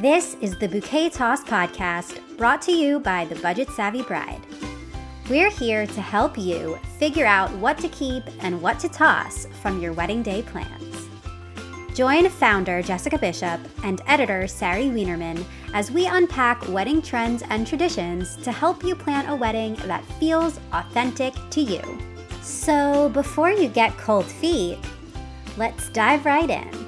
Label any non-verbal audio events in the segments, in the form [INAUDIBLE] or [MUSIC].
This is the Bouquet Toss podcast brought to you by the Budget Savvy Bride. We're here to help you figure out what to keep and what to toss from your wedding day plans. Join founder Jessica Bishop and editor Sari Wienerman as we unpack wedding trends and traditions to help you plan a wedding that feels authentic to you. So, before you get cold feet, let's dive right in.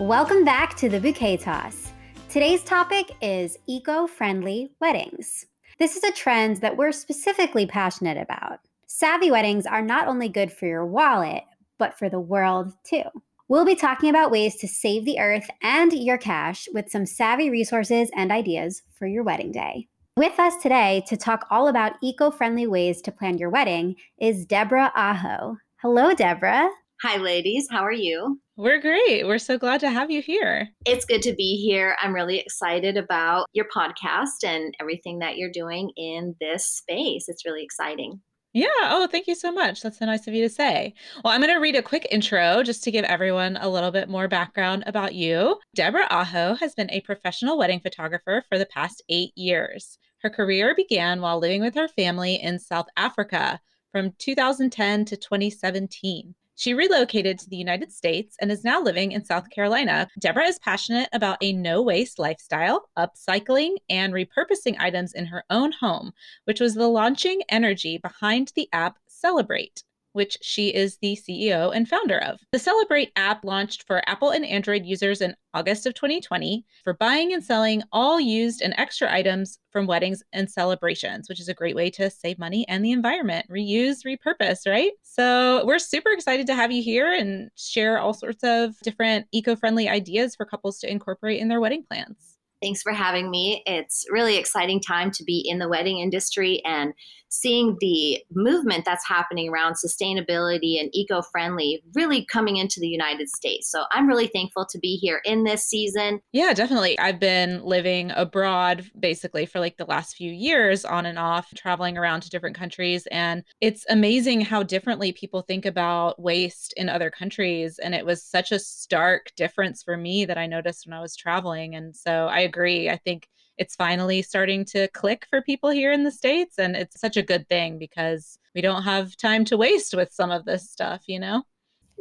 Welcome back to the Bouquet Toss. Today's topic is eco friendly weddings. This is a trend that we're specifically passionate about. Savvy weddings are not only good for your wallet, but for the world too. We'll be talking about ways to save the earth and your cash with some savvy resources and ideas for your wedding day. With us today to talk all about eco friendly ways to plan your wedding is Debra Aho. Hello, Debra. Hi, ladies. How are you? We're great. We're so glad to have you here. It's good to be here. I'm really excited about your podcast and everything that you're doing in this space. It's really exciting. Yeah. Oh, thank you so much. That's so nice of you to say. Well, I'm going to read a quick intro just to give everyone a little bit more background about you. Debra Aho has been a professional wedding photographer for the past eight years. Her career began while living with her family in South Africa from 2010 to 2017. She relocated to the United States and is now living in South Carolina. Debra is passionate about a no waste lifestyle, upcycling, and repurposing items in her own home, which was the launching energy behind the app Sellebrate which she is the CEO and founder of. The Sellebrate app launched for Apple and Android users in August of 2020 for buying and selling all used and extra items from weddings and celebrations, which is a great way to save money and the environment. Reuse, repurpose, right? So we're super excited to have you here and share all sorts of different eco friendly ideas for couples to incorporate in their wedding plans. Thanks for having me. It's really exciting time to be in the wedding industry and seeing the movement that's happening around sustainability and eco friendly really coming into the United States. So I'm really thankful to be here in this season. Yeah, definitely. I've been living abroad basically for like the last few years on and off, traveling around to different countries. And it's amazing how differently people think about waste in other countries. And it was such a stark difference for me that I noticed when I was traveling. And so I agree. I think it's finally starting to click for people here in the States. And it's such a good thing because we don't have time to waste with some of this stuff, you know?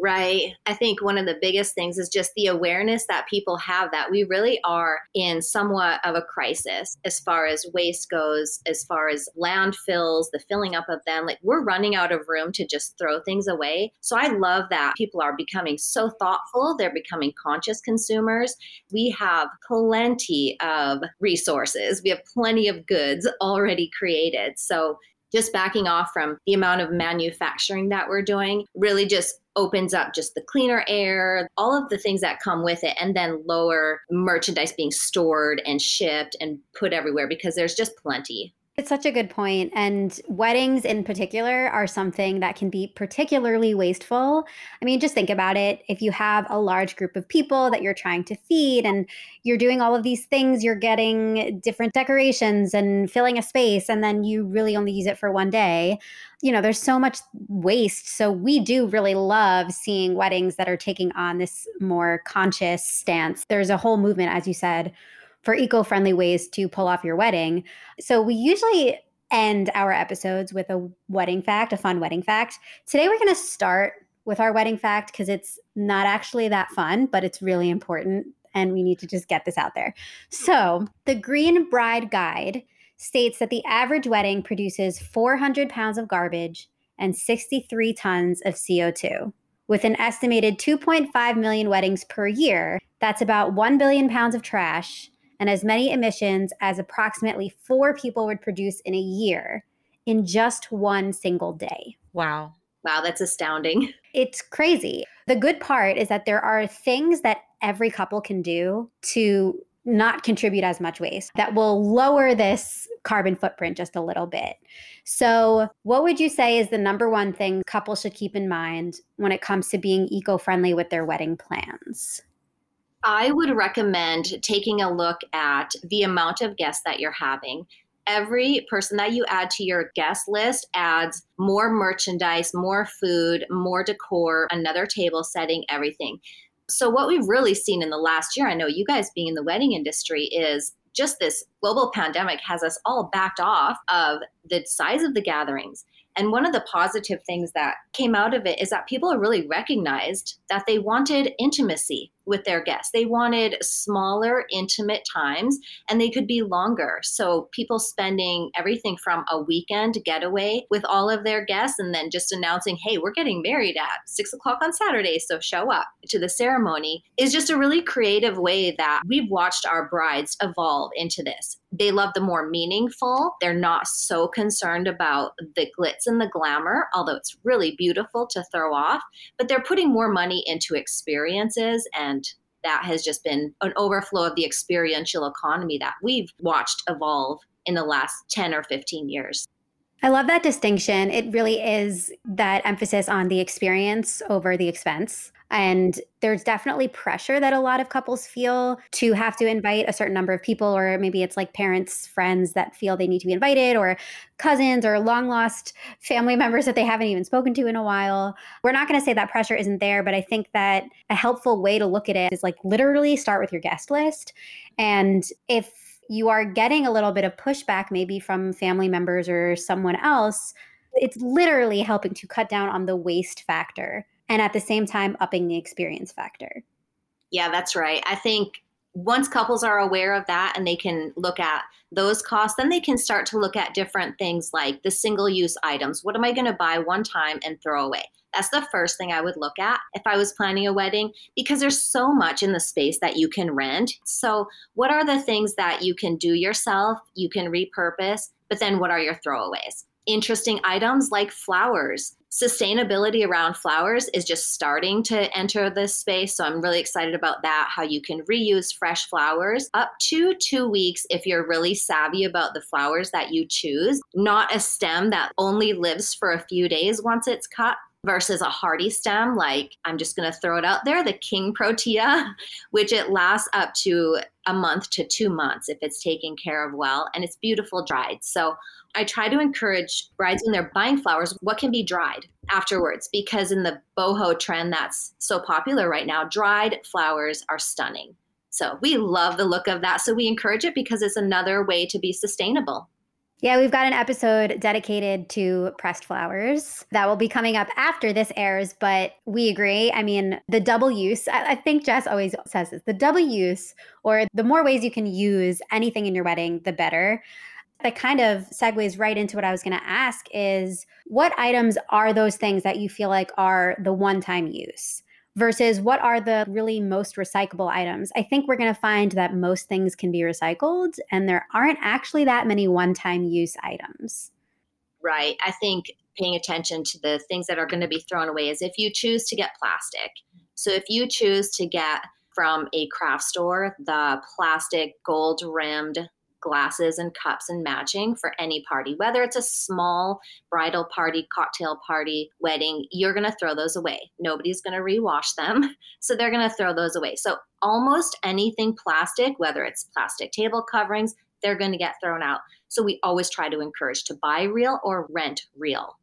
Right. I think one of the biggest things is just the awareness that people have that we really are in somewhat of a crisis as far as waste goes, as far as landfills, the filling up of them. Like we're running out of room to just throw things away. So I love that people are becoming so thoughtful. They're becoming conscious consumers. We have plenty of resources, we have plenty of goods already created. So just backing off from the amount of manufacturing that we're doing really just opens up just the cleaner air, all of the things that come with it, and then lower merchandise being stored and shipped and put everywhere because there's just plenty. It's such a good point. And weddings in particular are something that can be particularly wasteful. I mean, just think about it. If you have a large group of people that you're trying to feed and you're doing all of these things, you're getting different decorations and filling a space, and then you really only use it for one day. You know, there's so much waste. So we do really love seeing weddings that are taking on this more conscious stance. There's a whole movement, as you said for eco friendly ways to pull off your wedding. So we usually end our episodes with a wedding fact, a fun wedding fact. Today we're going to start with our wedding fact because it's not actually that fun, but it's really important and we need to just get this out there. So, the Green Bride Guide states that the average wedding produces 400 pounds of garbage and 63 tons of CO2. With an estimated 2.5 million weddings per year, that's about 1 billion pounds of trash and as many emissions as approximately four people would produce in a year in just one single day. Wow. Wow, that's astounding. [LAUGHS] It's crazy. The good part is that there are things that every couple can do to not contribute as much waste that will lower this carbon footprint just a little bit. So, what would you say is the number one thing couples should keep in mind when it comes to being eco friendly with their wedding plans? I would recommend taking a look at the amount of guests that you're having. Every person that you add to your guest list adds more merchandise, more food, more decor, another table setting, everything. So, what we've really seen in the last year, I know you guys being in the wedding industry, is just this global pandemic has us all backed off of the size of the gatherings. And one of the positive things that came out of it is that people really recognized that they wanted intimacy with their guests. They wanted smaller, intimate times, and they could be longer. So, people spending everything from a weekend getaway with all of their guests and then just announcing, hey, we're getting married at six o'clock on Saturday, so show up to the ceremony is just a really creative way that we've watched our brides evolve into this. They love the more meaningful. They're not so concerned about the glitz and the glamour, although it's really beautiful to throw off, but they're putting more money into experiences and that has just been an overflow of the experiential economy that we've watched evolve in the last 10 or 15 years. I love that distinction. It really is that emphasis on the experience over the expense. And there's definitely pressure that a lot of couples feel to have to invite a certain number of people, or maybe it's like parents, friends that feel they need to be invited, or cousins or long lost family members that they haven't even spoken to in a while. We're not going to say that pressure isn't there, but I think that a helpful way to look at it is like literally start with your guest list. And if you are getting a little bit of pushback, maybe from family members or someone else, it's literally helping to cut down on the waste factor and at the same time upping the experience factor. Yeah, that's right. I think once couples are aware of that and they can look at those costs, then they can start to look at different things like the single use items. What am I going to buy one time and throw away? That's the first thing I would look at if I was planning a wedding because there's so much in the space that you can rent. So, what are the things that you can do yourself, you can repurpose, but then what are your throwaways? Interesting items like flowers sustainability around flowers is just starting to enter this space. So I'm really excited about that. How you can reuse fresh flowers up to two weeks if you're really savvy about the flowers that you choose, not a stem that only lives for a few days once it's cut. Versus a hardy stem, like I'm just gonna throw it out there, the king protea, [LAUGHS] which it lasts up to a month to two months if it's taken care of well, and it's beautiful dried. So I try to encourage brides when they're buying flowers, what can be dried afterwards? Because in the boho trend that's so popular right now, dried flowers are stunning. So we love the look of that. So we encourage it because it's another way to be sustainable. Yeah, we've got an episode dedicated to pressed flowers that will be coming up after this airs, but we agree. I mean, the double use, I, I, think Jess always says this the double use, or the more ways you can use anything in your wedding, the better that kind of segues right into what I was going to ask is what items are those things that you feel like are the one time use versus what are the really most recyclable items? I think we're going to find that most things can be recycled and there aren't actually that many one time use items. Right. I think paying attention to the things that are going to be thrown away is if you choose to get plastic. So if you choose to get from a craft store the plastic gold rimmed glasses and cups and matching for any party, whether it's a small bridal party, cocktail party, wedding, you're going to throw those away. Nobody's going to rewash them. [LAUGHS] So they're going to throw those away. So almost anything plastic, whether it's plastic table coverings, they're going to get thrown out. So we always try to encourage to buy real or rent real.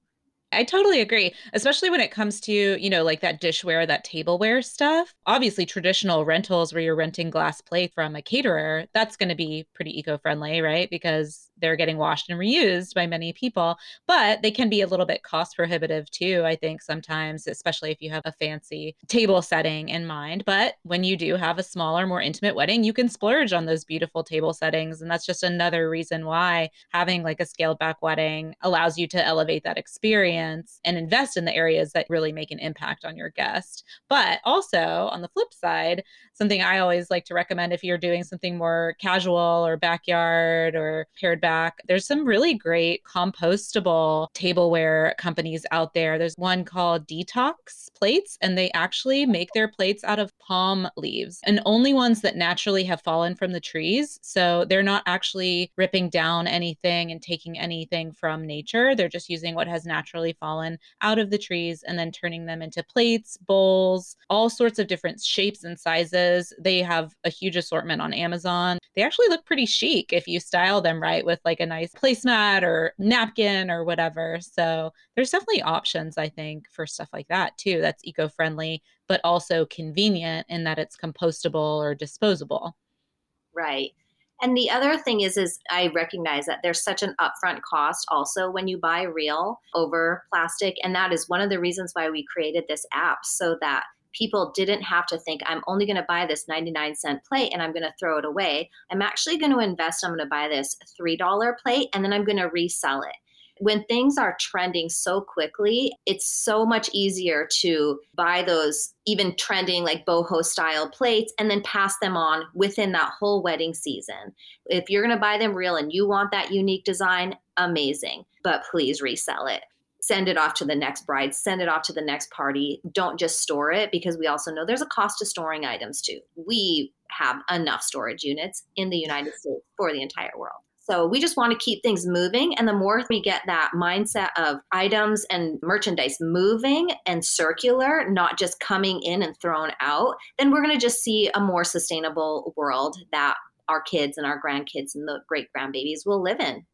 I totally agree, especially when it comes to, you know, like that dishware, that tableware stuff. Obviously, traditional rentals where you're renting glass plate from a caterer, that's going to be pretty eco friendly, right? Because they're getting washed and reused by many people, but they can be a little bit cost prohibitive too, I think sometimes, especially if you have a fancy table setting in mind. But when you do have a smaller, more intimate wedding, you can splurge on those beautiful table settings. And that's just another reason why having like a scaled back wedding allows you to elevate that experience and invest in the areas that really make an impact on your guest. But also on the flip side, something I always like to recommend if you're doing something more casual or backyard or pared back. There's some really great compostable tableware companies out there. There's one called Detox Plates, and they actually make their plates out of palm leaves and only ones that naturally have fallen from the trees. So they're not actually ripping down anything and taking anything from nature. They're just using what has naturally fallen out of the trees and then turning them into plates, bowls, all sorts of different shapes and sizes. They have a huge assortment on Amazon. They actually look pretty chic if you style them right with like a nice placemat or napkin or whatever. So there's definitely options, I think, for stuff like that too. That's eco friendly, but also convenient in that it's compostable or disposable. Right. And the other thing is is I recognize that there's such an upfront cost also when you buy real over plastic and that is one of the reasons why we created this app so that people didn't have to think I'm only going to buy this 99 cent plate and I'm going to throw it away. I'm actually going to invest I'm going to buy this $3 plate and then I'm going to resell it when things are trending so quickly, it's so much easier to buy those even trending like boho style plates and then pass them on within that whole wedding season. If you're going to buy them real and you want that unique design, amazing, but please resell it. Send it off to the next bride, send it off to the next party. Don't just store it because we also know there's a cost to storing items too. We have enough storage units in the United States for the entire world. So we just want to keep things moving. And the more we get that mindset of items and merchandise moving and circular, not just coming in and thrown out, then we're going to just see a more sustainable world that our kids and our grandkids and the great grandbabies will live in.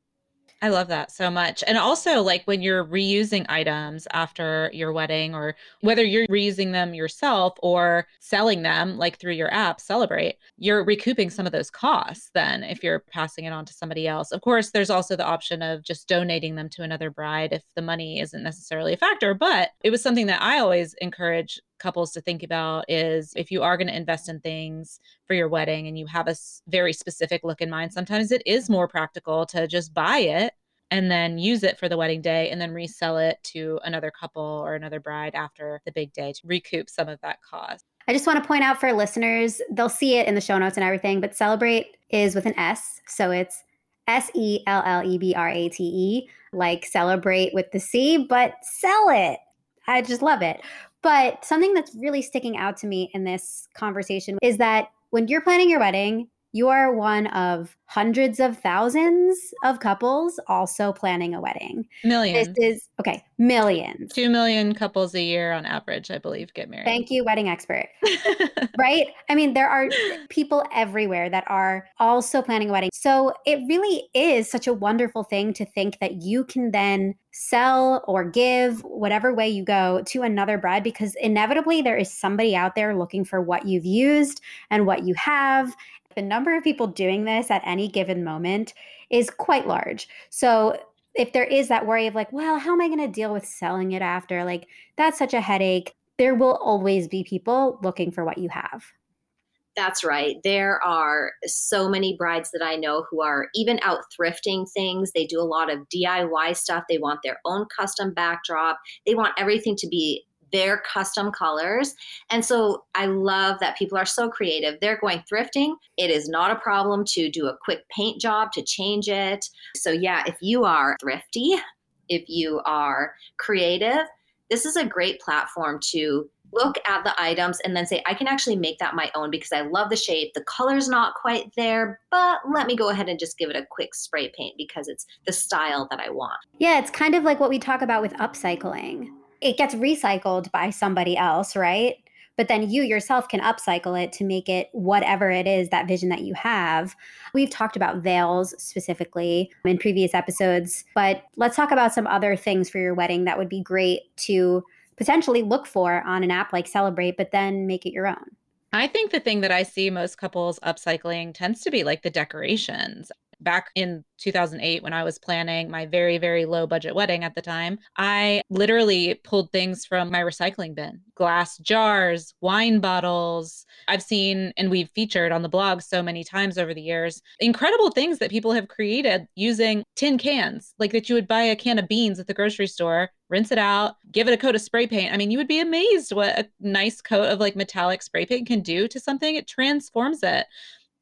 I love that so much. And also, like when you're reusing items after your wedding, or whether you're reusing them yourself or selling them, like through your app, Sellebrate, you're recouping some of those costs then if you're passing it on to somebody else. Of course, there's also the option of just donating them to another bride if the money isn't necessarily a factor. But it was something that I always encourage couples to think about is if you are going to invest in things for your wedding and you have a very specific look in mind, sometimes it is more practical to just buy it and then use it for the wedding day and then resell it to another couple or another bride after the big day to recoup some of that cost. I just want to point out for listeners, they'll see it in the show notes and everything, but Sellebrate is with an S. So it's S E L L E B R A T E, like celebrate with the C, but sell it. I just love it. But something that's really sticking out to me in this conversation is that when you're planning your wedding, you are one of hundreds of thousands of couples also planning a wedding. Millions. This is okay, millions. Two million couples a year on average, I believe, get married. Thank you, wedding expert. [LAUGHS] right? I mean, there are people everywhere that are also planning a wedding. So it really is such a wonderful thing to think that you can then sell or give whatever way you go to another bride because inevitably there is somebody out there looking for what you've used and what you have the number of people doing this at any given moment is quite large. So if there is that worry of like, well, how am I going to deal with selling it after? Like, that's such a headache. There will always be people looking for what you have. That's right. There are so many brides that I know who are even out thrifting things. They do a lot of DIY stuff. They want their own custom backdrop. They want everything to be their custom colors. And so I love that people are so creative. They're going thrifting. It is not a problem to do a quick paint job to change it. So, yeah, if you are thrifty, if you are creative, this is a great platform to look at the items and then say, I can actually make that my own because I love the shape. The color's not quite there, but let me go ahead and just give it a quick spray paint because it's the style that I want. Yeah, it's kind of like what we talk about with upcycling it gets recycled by somebody else, right? But then you yourself can upcycle it to make it whatever it is that vision that you have. We've talked about veils specifically in previous episodes, but let's talk about some other things for your wedding that would be great to potentially look for on an app like Sellebrate, but then make it your own. I think the thing that I see most couples upcycling tends to be like the decorations back in 2008 when I was planning my very, very low budget wedding at the time, I literally pulled things from my recycling bin glass jars, wine bottles. I've seen and we've featured on the blog so many times over the years incredible things that people have created using tin cans, like that you would buy a can of beans at the grocery store rinse it out, give it a coat of spray paint. I mean, you would be amazed what a nice coat of like metallic spray paint can do to something. It transforms it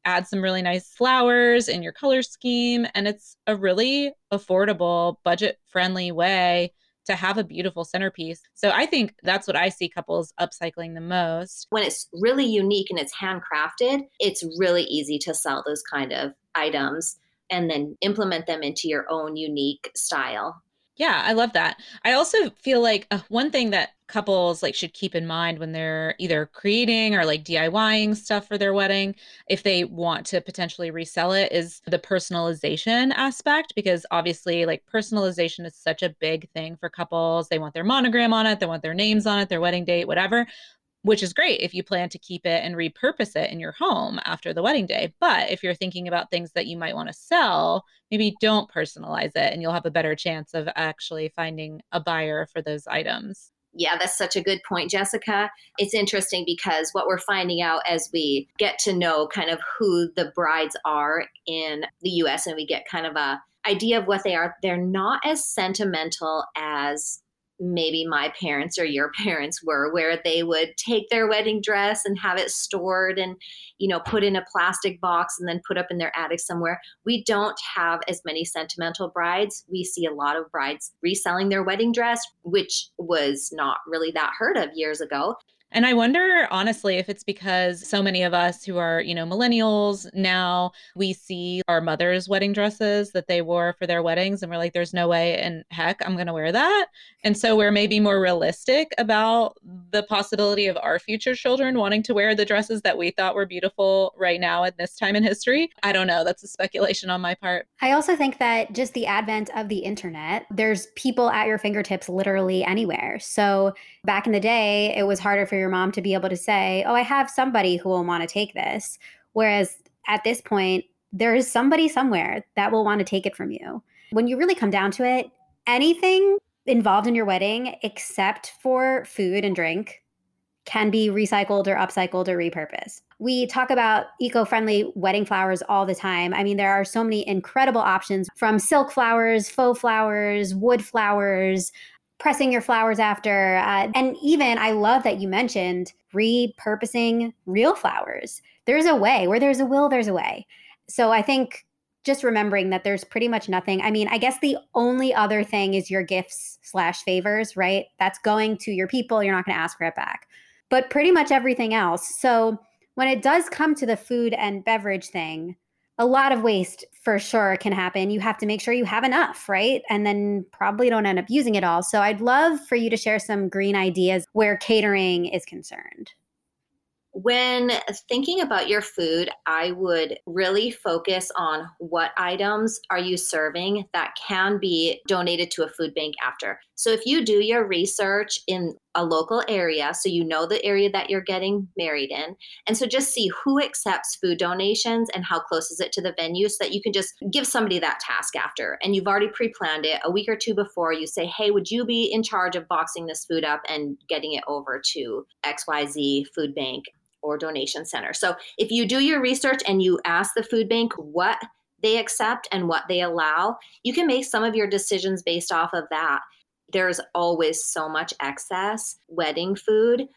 add some really nice flowers in your color scheme. And it's a really affordable, budget friendly way to have a beautiful centerpiece. So I think that's what I see couples upcycling the most. When it's really unique and it's handcrafted, it's really easy to sell those kind of items and then implement them into your own unique style. Yeah, I love that. I also feel like uh, one thing that couples like should keep in mind when they're either creating or like DIYing stuff for their wedding if they want to potentially resell it is the personalization aspect because obviously like personalization is such a big thing for couples. They want their monogram on it, they want their names on it, their wedding date, whatever which is great if you plan to keep it and repurpose it in your home after the wedding day. But if you're thinking about things that you might want to sell, maybe don't personalize it and you'll have a better chance of actually finding a buyer for those items. Yeah, that's such a good point, Jessica. It's interesting because what we're finding out as we get to know kind of who the brides are in the US and we get kind of a idea of what they are, they're not as sentimental as maybe my parents or your [LAUGHS] parents were where they would take their wedding dress and have it stored and you know put in a plastic box and then put up in their attic somewhere. We don't have as many sentimental brides. We see a lot of brides reselling their wedding dress which was not really that heard of years ago and I wonder, honestly, if it's because so many of us who are, you know, millennials now, we see our mothers' wedding dresses that they wore for their weddings, and we're like, there's no way in heck I'm going to wear that. And so we're maybe more realistic about the possibility of our future children wanting to wear the dresses that we thought were beautiful right now at this time in history. I don't know. That's a speculation on my part. I also think that just the advent of the internet, there's people at your fingertips literally anywhere. So back in the day, it was harder for your mom to be able to say, Oh, I have somebody who will want to take this. Whereas at this point, there is somebody somewhere that will want to take it from you. When you really come down to it, anything involved in your wedding, except for food and drink, can be recycled or upcycled or repurposed. We talk about eco friendly wedding flowers all the time. I mean, there are so many incredible options from silk flowers, faux flowers, wood flowers, pressing your flowers after. Uh, and even I love that you mentioned repurposing real flowers. There's a way where there's a will, there's a way. So I think just remembering that there's pretty much nothing. I mean, I guess the only other thing is your gifts slash favors, right? That's going to your people. You're not going to ask for it back. But pretty much everything else. So when it does come to the food and beverage thing, a lot of waste for sure can happen. You have to make sure you have enough, right? And then probably don't end up using it all. So I'd love for you to share some green ideas where catering is concerned. When thinking about your food, I would really focus on what items are you serving that can be donated to a food bank after. So if you do your research in a local area, so you know the area that you're getting married in, and so just see who accepts food donations and how close is it to the venue so that you can just give somebody that task after. And you've already pre planned it a week or two before. You say, hey, would you be in charge of boxing this food up and getting it over to XYZ food bank? or donation center. So if you do your research and you ask the food bank what they accept and what they allow, you can make some of your decisions based off of that. There's always so much excess wedding food.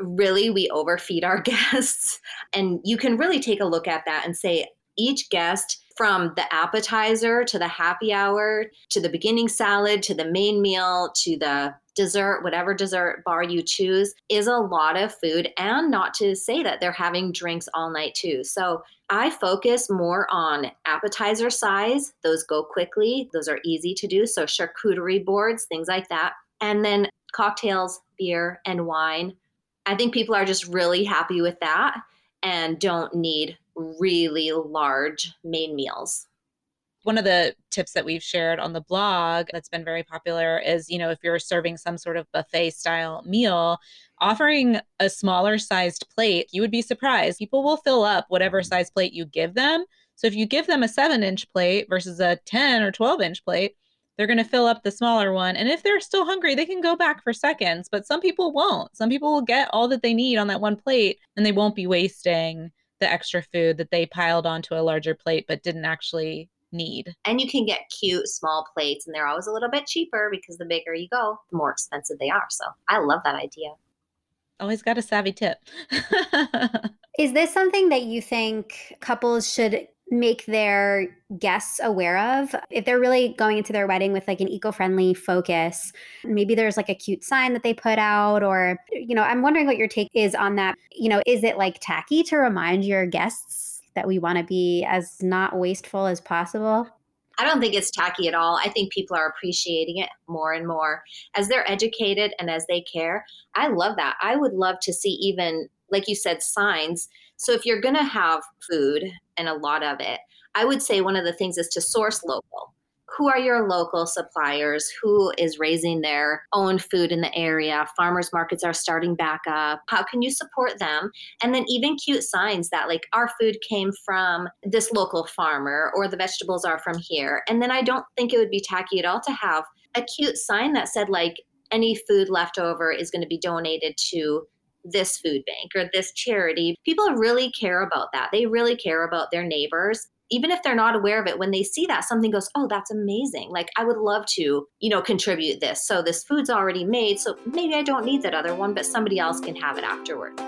Really, we overfeed our [LAUGHS] guests. And you can really take a look at that and say, each guest from the appetizer to the happy hour to the beginning salad to the main meal to the dessert, whatever dessert bar you choose, is a lot of food. And not to say that they're having drinks all night too. So I focus more on appetizer size. Those go quickly, those are easy to do. So charcuterie boards, things like that. And then cocktails, beer, and wine. I think people are just really happy with that and don't need really large main meals one of the tips that we've shared on the blog that's been very popular is you know if you're serving some sort of buffet style meal offering a smaller sized plate you would be surprised. People will fill up whatever size plate you give them. So if you give them a 7 inch plate versus a 10 or 12 inch plate they're going to fill up the smaller one. And if they're still hungry they can go back for seconds but some people won't. Some people will get all that they need on that one plate and they won't be wasting the extra food that they piled onto a larger plate but didn't actually need. And you can get cute small plates, and they're always a little bit cheaper because the bigger you go, the more expensive they are. So I love that idea. Always got a savvy tip. [LAUGHS] Is this something that you think couples should make their guests aware of if they're really going into their wedding with like an eco-friendly focus maybe there's like a cute sign that they put out or you know i'm wondering what your take is on that you know is it like tacky to remind your guests that we want to be as not wasteful as possible? I don't think it's tacky at all. I think people are appreciating it more and more as they're educated and as they care. I love that. I would love to see even, like you said, signs. So if you're going to have food and a lot of it, I would say one of the things is to source local who are your local suppliers? Who is raising their own food in the area? Farmers markets are starting back up. How can you support them? And then even cute signs that like our food came from this local farmer or the vegetables are from here. And then I don't think it would be tacky at all to have a cute sign that said like any food left over is going to be donated to this food bank or this charity. People really care about that. They really care about their neighbors even if they're not aware of it when they see that something goes oh that's amazing. Like i would love to you know contribute this. So this food's already made so maybe i don't need that other one but somebody else can have it afterward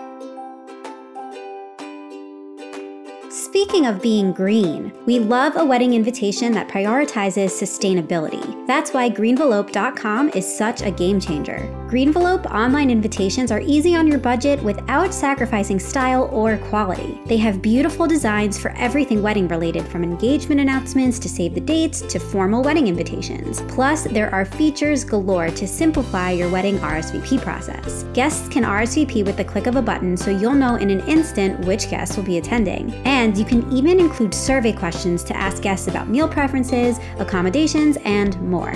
Speaking of being green, we love a wedding invitation that prioritizes sustainability. That's why greenvelope.com is such a game changer. Greenvelope online invitations are easy on your budget without sacrificing style or quality. They have beautiful designs for everything wedding related, from engagement announcements to save the dates to formal wedding invitations. Plus, there are features galore to simplify your wedding RSVP process. Guests can RSVP with the click of a button so you'll know in an instant which guests will be attending. And you can even include survey questions to ask guests about meal preferences, accommodations, and more.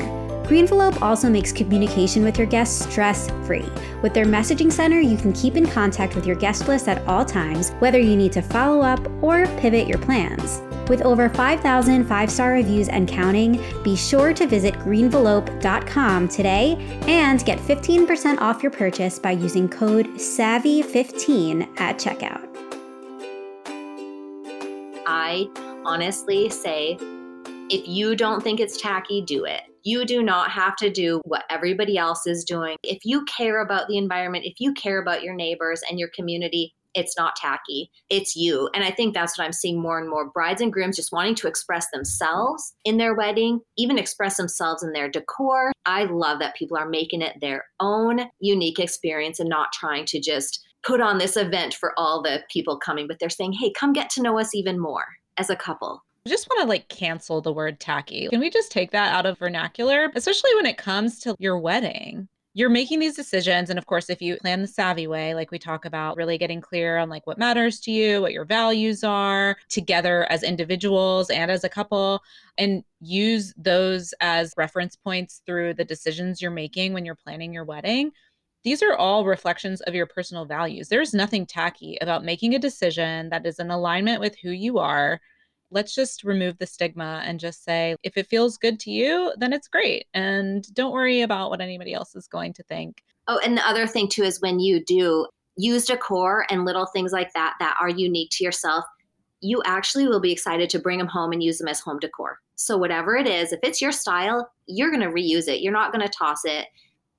Greenvelope also makes communication with your guests stress free. With their messaging center, you can keep in contact with your guest list at all times, whether you need to follow up or pivot your plans. With over 5,000 five star reviews and counting, be sure to visit greenvelope.com today and get 15% off your purchase by using code SAVVY15 at checkout. I honestly say if you don't think it's tacky, do it. You do not have to do what everybody else is doing. If you care about the environment, if you care about your neighbors and your community, it's not tacky. It's you. And I think that's what I'm seeing more and more brides and grooms just wanting to express themselves in their wedding, even express themselves in their decor. I love that people are making it their own unique experience and not trying to just put on this event for all the people coming, but they're saying, hey, come get to know us even more as a couple. I just want to like cancel the word tacky. Can we just take that out of vernacular, especially when it comes to your wedding? You're making these decisions. And of course, if you plan the savvy way, like we talk about, really getting clear on like what matters to you, what your values are together as individuals and as a couple, and use those as reference points through the decisions you're making when you're planning your wedding these are all reflections of your personal values. There's nothing tacky about making a decision that is in alignment with who you are. Let's just remove the stigma and just say, if it feels good to you, then it's great. And don't worry about what anybody else is going to think. Oh, and the other thing too is when you do use decor and little things like that that are unique to yourself, you actually will be excited to bring them home and use them as home decor. So, whatever it is, if it's your style, you're going to reuse it. You're not going to toss it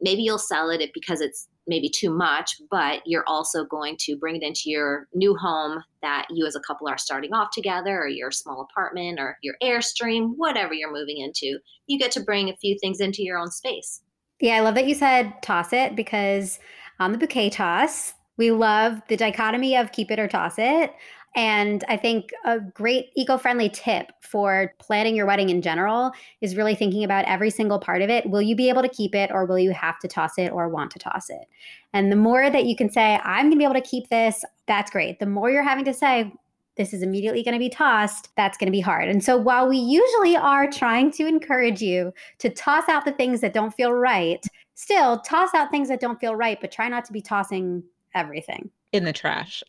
maybe you'll sell it because it's maybe too much, but you're also going to bring it into your new home that you as a couple are starting off together, or your small apartment, or your Airstream, whatever you're moving into. You get to bring a few things into your own space. Yeah, I love that you said toss it because on the bouquet toss, we love the dichotomy of keep it or toss it. And I think a great eco friendly tip for planning your wedding in general is really thinking about every single part of it. Will you be able to keep it or will you have to toss it or want to toss it? And the more that you can say, I'm going to be able to keep this, that's great. The more you're having to say, this is immediately going to be tossed, that's going to be hard. And so while we usually are trying to encourage you to toss out the things that don't feel right, still toss out things that don't feel right, but try not to be tossing everything in the trash.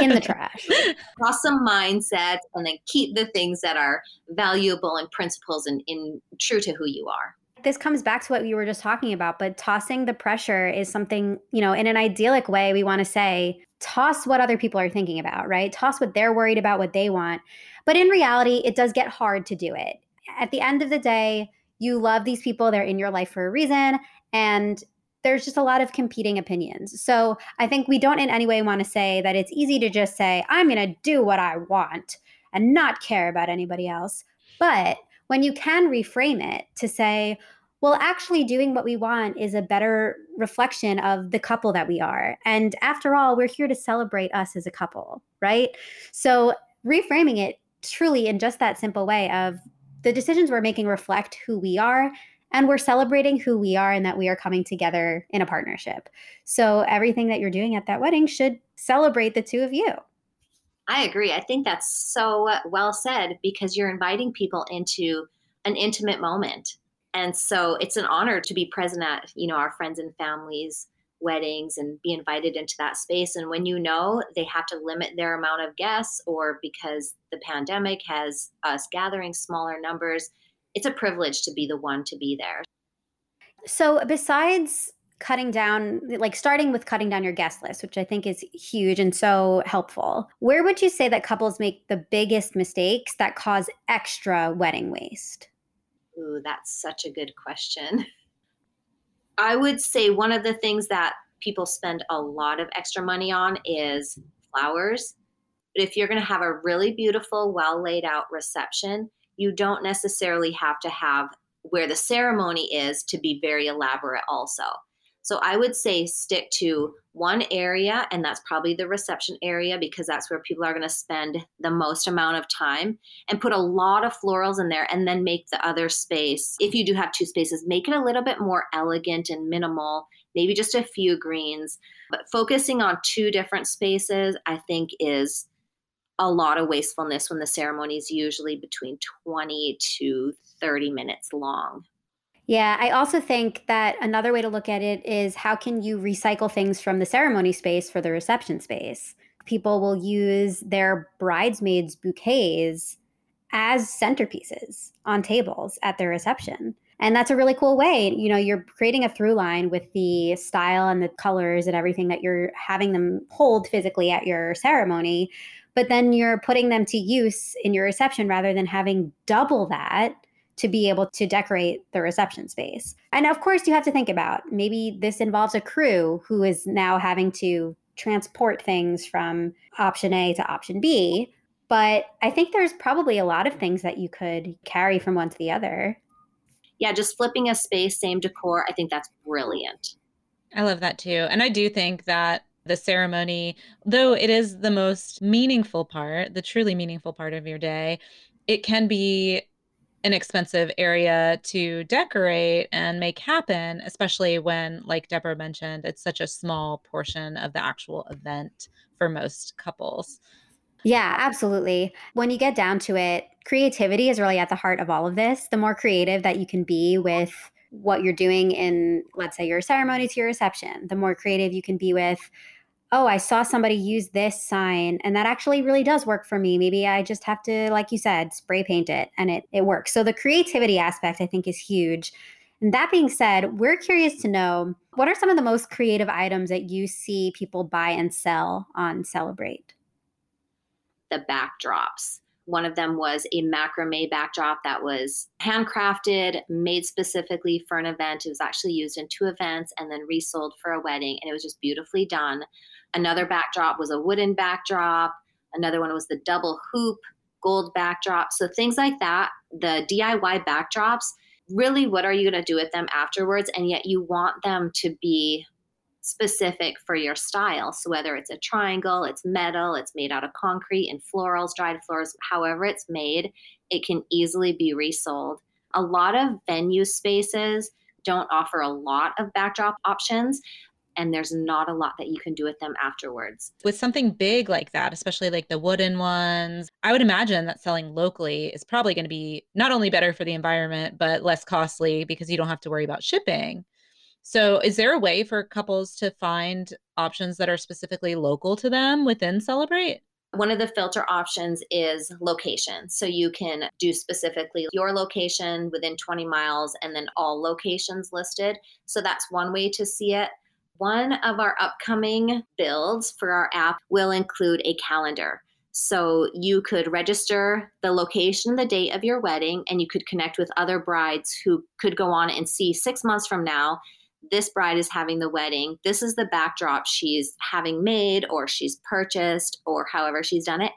in the [LAUGHS] trash. Awesome mindset and then keep the things that are valuable and principles and in true to who you are. This comes back to what we were just talking about, but tossing the pressure is something, you know, in an idyllic way, we want to say, toss what other people are thinking about, right? Toss what they're worried about, what they want. But in reality, it does get hard to do it. At the end of the day, you love these people, they're in your life for a reason. And there's just a lot of competing opinions. So I think we don't in any way want to say that it's easy to just say, I'm going to do what I want and not care about anybody else. But when you can reframe it to say, well, actually, doing what we want is a better reflection of the couple that we are. And after all, we're here to celebrate us as a couple, right? So reframing it truly in just that simple way of the decisions we're making reflect who we are and we're celebrating who we are and that we are coming together in a partnership. So everything that you're doing at that wedding should celebrate the two of you. I agree. I think that's so well said because you're inviting people into an intimate moment. And so it's an honor to be present at, you know, our friends and families weddings and be invited into that space and when you know they have to limit their amount of guests or because the pandemic has us gathering smaller numbers it's a privilege to be the one to be there. So, besides cutting down, like starting with cutting down your guest list, which I think is huge and so helpful, where would you say that couples make the biggest mistakes that cause extra wedding waste? Ooh, that's such a good question. [LAUGHS] I would say one of the things that people spend a lot of extra money on is flowers. But if you're going to have a really beautiful, well laid out reception, you don't necessarily have to have where the ceremony is to be very elaborate also. So I would say stick to one area, and that's probably the reception area because that's where people are going to spend the most amount of time, and put a lot of florals in there, and then make the other space, if you do have two spaces, make it a little bit more elegant and minimal, maybe just a few greens. But focusing on two different spaces, I think, is a lot of wastefulness when the ceremony is usually between 20 to 30 minutes long. Yeah, I also think that another way to look at it is how can you recycle things from the ceremony space for the reception space? People will use their bridesmaids' bouquets as centerpieces on tables at their reception. And that's a really cool way. You know, you're creating a through line with the style and the colors and everything that you're having them hold physically at your ceremony but then you're putting them to use in your reception rather than having double that to be able to decorate the reception space. And of course, you have to think about maybe this involves a crew who is now having to transport things from option A to option B. But I think there's probably a lot of things that you could carry from one to the other. Yeah, just flipping a space, same decor, I think that's brilliant. I love that too. And I do think that the ceremony, though it is the most meaningful part, the truly meaningful part of your day, it can be an expensive area to decorate and make happen, especially when, like Debra mentioned, it's such a small portion of the actual event for most couples. Yeah, absolutely. When you get down to it, creativity is really at the heart of all of this. The more creative that you can be with what you're doing in, let's say, your ceremony to your reception, the more creative you can be with oh, I saw somebody use this sign and that actually really does work for me. Maybe I just have to, like you said, spray paint it and it, it works. So the creativity aspect, I think, is huge. And that being said, we're curious to know what are some of the most creative items that you see people buy and sell on Sellebrate? The backdrops. One of them was a macrame backdrop that was handcrafted, made specifically for an event. It was actually used in two events and then resold for a wedding, and it was just beautifully done. Another backdrop was a wooden backdrop. Another one was the double hoop gold backdrop. So things like that, the DIY backdrops, really what are you going to do with them afterwards? And yet you want them to be specific for your style. So whether it's a triangle, it's metal, it's made out of concrete and florals, dried florals, however it's made, it can easily be resold. A lot of venue spaces don't offer a lot of backdrop options and there's not a lot that you can do with them afterwards. With something big like that, especially like the wooden ones, I would imagine that selling locally is probably going to be not only better for the environment, but less costly because you don't have to worry about shipping. So, is there a way for couples to find options that are specifically local to them within Sellebrate? One of the filter options is location. So you can do specifically your location within 20 miles and then all locations listed. So that's one way to see it. One of our upcoming builds for our app will include a calendar. So you could register the location, the date of your wedding, and you could connect with other brides who could go on and see six months from now this bride is having the wedding. This is the backdrop she's having made or she's purchased or however she's done it.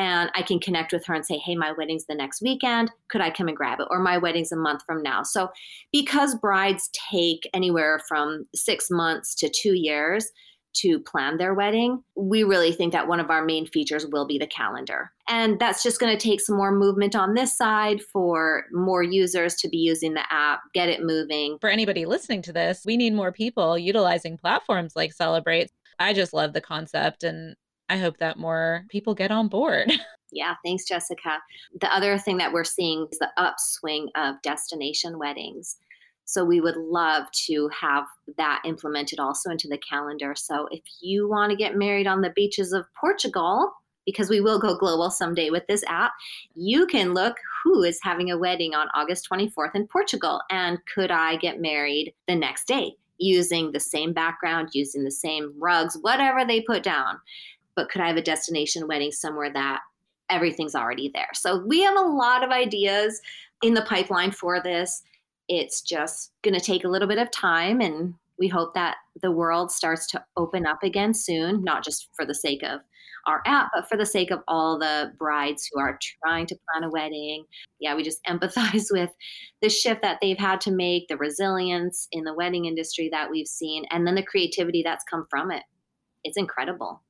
And I can connect with her and say, hey, my wedding's the next weekend. Could I come and grab it? Or my wedding's a month from now. So, because brides take anywhere from six months to two years, to plan their wedding, we really think that one of our main features will be the calendar. And that's just going to take some more movement on this side for more users to be using the app, get it moving. For anybody listening to this, we need more people utilizing platforms like Sellebrate. I just love the concept and I hope that more people get on board. [LAUGHS] Yeah, thanks, Jessica. The other thing that we're seeing is the upswing of destination weddings. So we would love to have that implemented also into the calendar. So if you want to get married on the beaches of Portugal, because we will go global someday with this app, you can look who is having a wedding on August 24th in Portugal and could I get married the next day using the same background, using the same rugs, whatever they put down. But could I have a destination wedding somewhere that everything's already there? So we have a lot of ideas in the pipeline for this. It's just going to take a little bit of time and we hope that the world starts to open up again soon not just for the sake of our app but for the sake of all the brides who are trying to plan a wedding. Yeah we just [LAUGHS] empathize with the shift that they've had to make the resilience in the wedding industry that we've seen and then the creativity that's come from it. It's incredible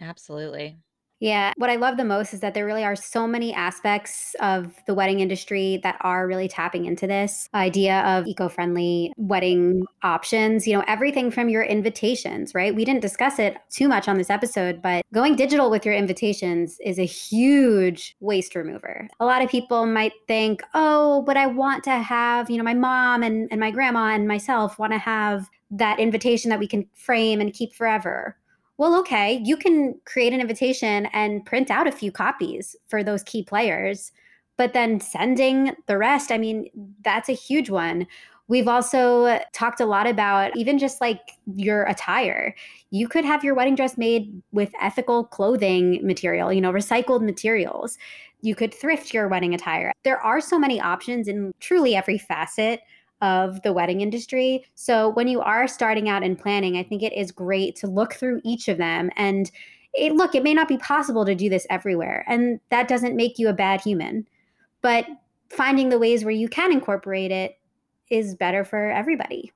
absolutely yeah. What I love the most is that there really are so many aspects of the wedding industry that are really tapping into this idea of eco friendly wedding options. You know, everything from your invitations, right? We didn't discuss it too much on this episode, but going digital with your invitations is a huge waste remover. A lot of people might think, oh, but I want to have, you know, my mom and, and my grandma and myself want to have that invitation that we can frame and keep forever well, okay, you can create an invitation and print out a few copies for those key players, but then sending the rest, I mean, that's a huge one. We've also talked a lot about even just like your attire. You could have your wedding dress made with ethical clothing material, you know, recycled materials. You could thrift your wedding attire. There are so many options in truly every facet of the wedding industry. So when you are starting out in planning, I think it is great to look through each of them and it, look, it may not be possible to do this everywhere, and that doesn't make you a bad human. But finding the ways where you can incorporate it is better for everybody.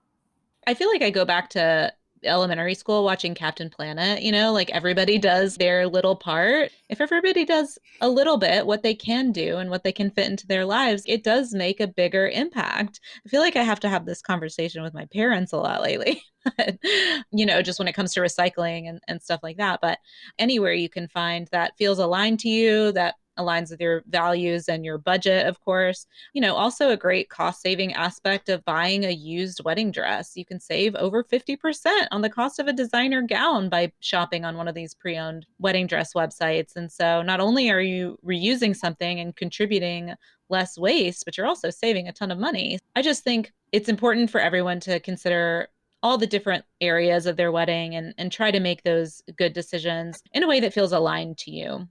I feel like I go back to elementary school watching Captain Planet, you know, like everybody does their little part. If everybody does a little bit what they can do and what they can fit into their lives, it does make a bigger impact. I feel like I have to have this conversation with my parents a lot lately. [LAUGHS] you know, just when it comes to recycling and, and stuff like that. But anywhere you can find that feels aligned to you, that aligns with your values and your budget, of course. You know, also a great cost saving aspect of buying a used wedding dress. You can save over 50% on the cost of a designer gown by shopping on one of these pre owned wedding dress websites. And so not only are you reusing something and contributing less waste, but you're also saving a ton of money. I just think it's important for everyone to consider all the different areas of their wedding and, and try to make those good decisions in a way that feels aligned to you.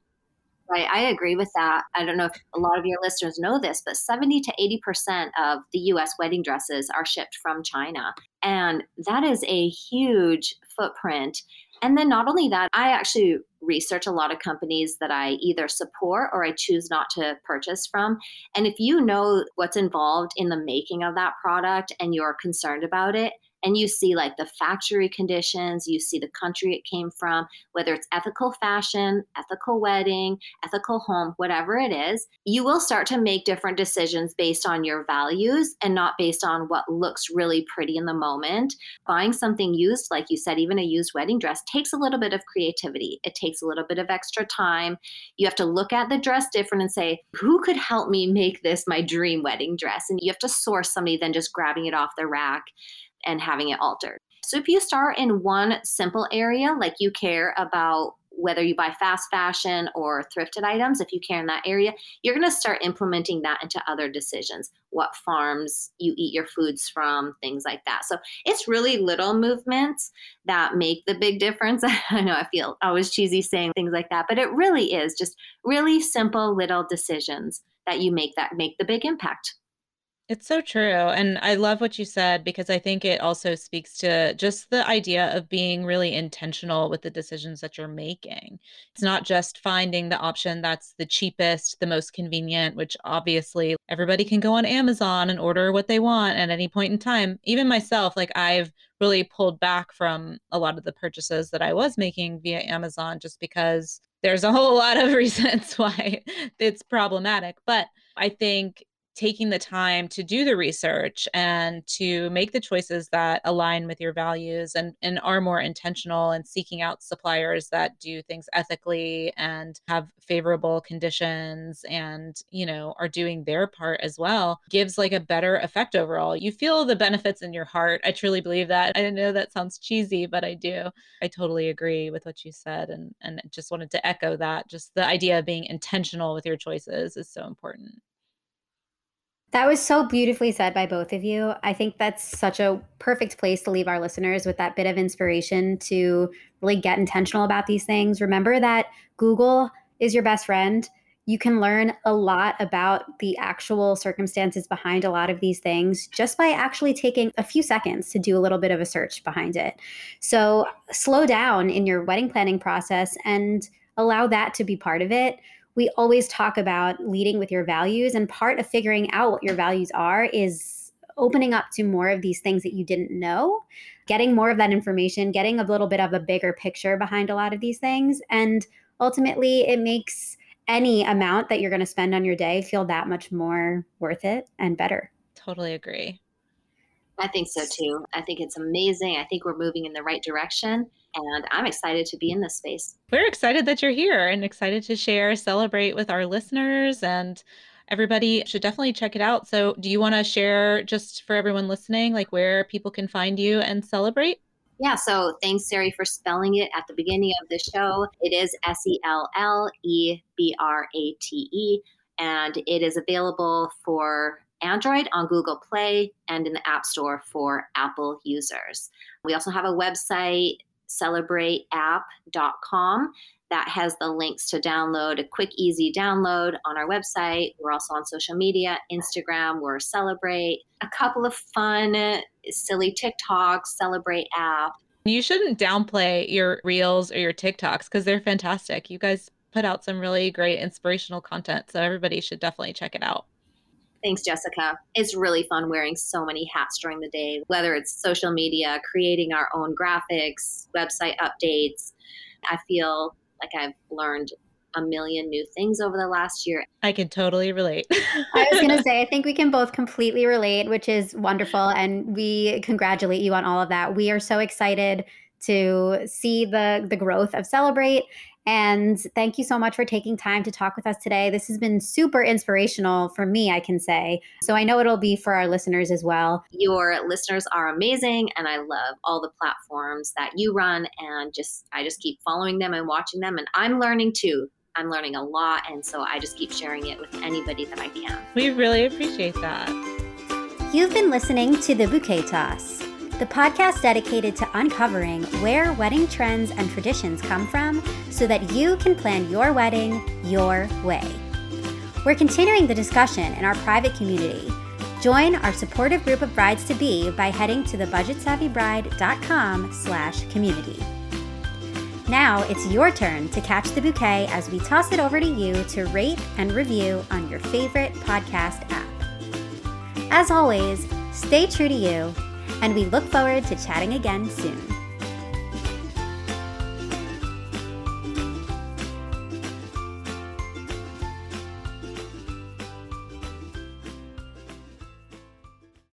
Right, I agree with that. I don't know if a lot of your listeners know this, but 70 to 80% of the US wedding dresses are shipped from China. And that is a huge footprint. And then not only that, I actually research a lot of companies that I either support or I choose not to purchase from. And if you know what's involved in the making of that product and you're concerned about it, and you see like the factory conditions, you see the country it came from, whether it's ethical fashion, ethical wedding, ethical home, whatever it is, you will start to make different decisions based on your values and not based on what looks really pretty in the moment. Buying something used, like you said, even a used wedding dress, takes a little bit of creativity. It takes a little bit of extra time. You have to look at the dress different and say, who could help me make this my dream wedding dress? And you have to source somebody than just grabbing it off the rack and having it altered. So if you start in one simple area, like you care about whether you buy fast fashion or thrifted items, if you care in that area, you're going to start implementing that into other decisions. What farms you eat your foods from, things like that. So it's really little movements that make the big difference. [LAUGHS] I know I feel always cheesy saying things like that, but it really is just really simple little decisions that you make that make the big impact. It's so true. And I love what you said because I think it also speaks to just the idea of being really intentional with the decisions that you're making. It's not just finding the option that's the cheapest, the most convenient, which obviously everybody can go on Amazon and order what they want at any point in time. Even myself, like I've really pulled back from a lot of the purchases that I was making via Amazon just because there's a whole [LAUGHS] lot of reasons why it's problematic. But I think taking the time to do the research and to make the choices that align with your values and, and are more intentional and seeking out suppliers that do things ethically and have favorable conditions and you know are doing their part as well gives like a better effect overall. You feel the benefits in your heart. I truly believe that. I know that sounds cheesy but i do. I totally agree with what you said and and just wanted to echo that. Just the idea of being intentional with your choices is so important that was so beautifully said by both of you. I think that's such a perfect place to leave our listeners with that bit of inspiration to really get intentional about these things. Remember that Google is your best friend. You can learn a lot about the actual circumstances behind a lot of these things just by actually taking a few seconds to do a little bit of a search behind it. So slow down in your wedding planning process and allow that to be part of it we always talk about leading with your values and part of figuring out what your values are is opening up to more of these things that you didn't know getting more of that information getting a little bit of a bigger picture behind a lot of these things. And ultimately it makes any amount that you're going to spend on your day feel that much more worth it and better. Totally agree I think so too. I think it's amazing. I think we're moving in the right direction and I'm excited to be in this space. We're excited that you're here and excited to share, Sellebrate with our listeners and everybody should definitely check it out. So, do you want to share just for everyone listening like where people can find you and Sellebrate? Yeah, so thanks, Sari, for spelling it at the beginning of the show. It is S E L L E B R A T E, and it is available for Android on Google Play and in the App Store for Apple users. We also have a website, sellebrateapp.com, that has the links to download a quick, easy download on our website. We're also on social media Instagram, we're Sellebrate, a couple of fun, silly TikToks, Sellebrate app. You shouldn't downplay your reels or your TikToks because they're fantastic. You guys put out some really great inspirational content. So everybody should definitely check it out. Thanks, Jessica. It's really fun wearing so many hats during the day, whether it's social media, creating our own graphics, website updates. I feel like I've learned a million new things over the last year. I can totally relate. [LAUGHS] I was going [LAUGHS] to say, I think we can both completely relate, which is wonderful. And we congratulate you on all of that. We are so excited to see the the growth of Sellebrate and thank you so much for taking time to talk with us today. This has been super inspirational for me, I can say. So I know it'll be for our listeners as well. Your listeners are amazing and I love all the platforms that you run and just I just keep following them and watching them and I'm learning too. I'm learning a lot and so I just keep sharing it with anybody that I can. We really appreciate that. You've been listening to the Bouquet Toss the podcast dedicated to uncovering where wedding trends and traditions come from so that you can plan your wedding your way. We're continuing the discussion in our private community. Join our supportive group of brides to be by heading to thebudgetsavvybride.com slash community. Now it's your turn to catch the bouquet as we toss it over to you to rate and review on your favorite podcast app. As always, stay true to you and we look forward to chatting again soon.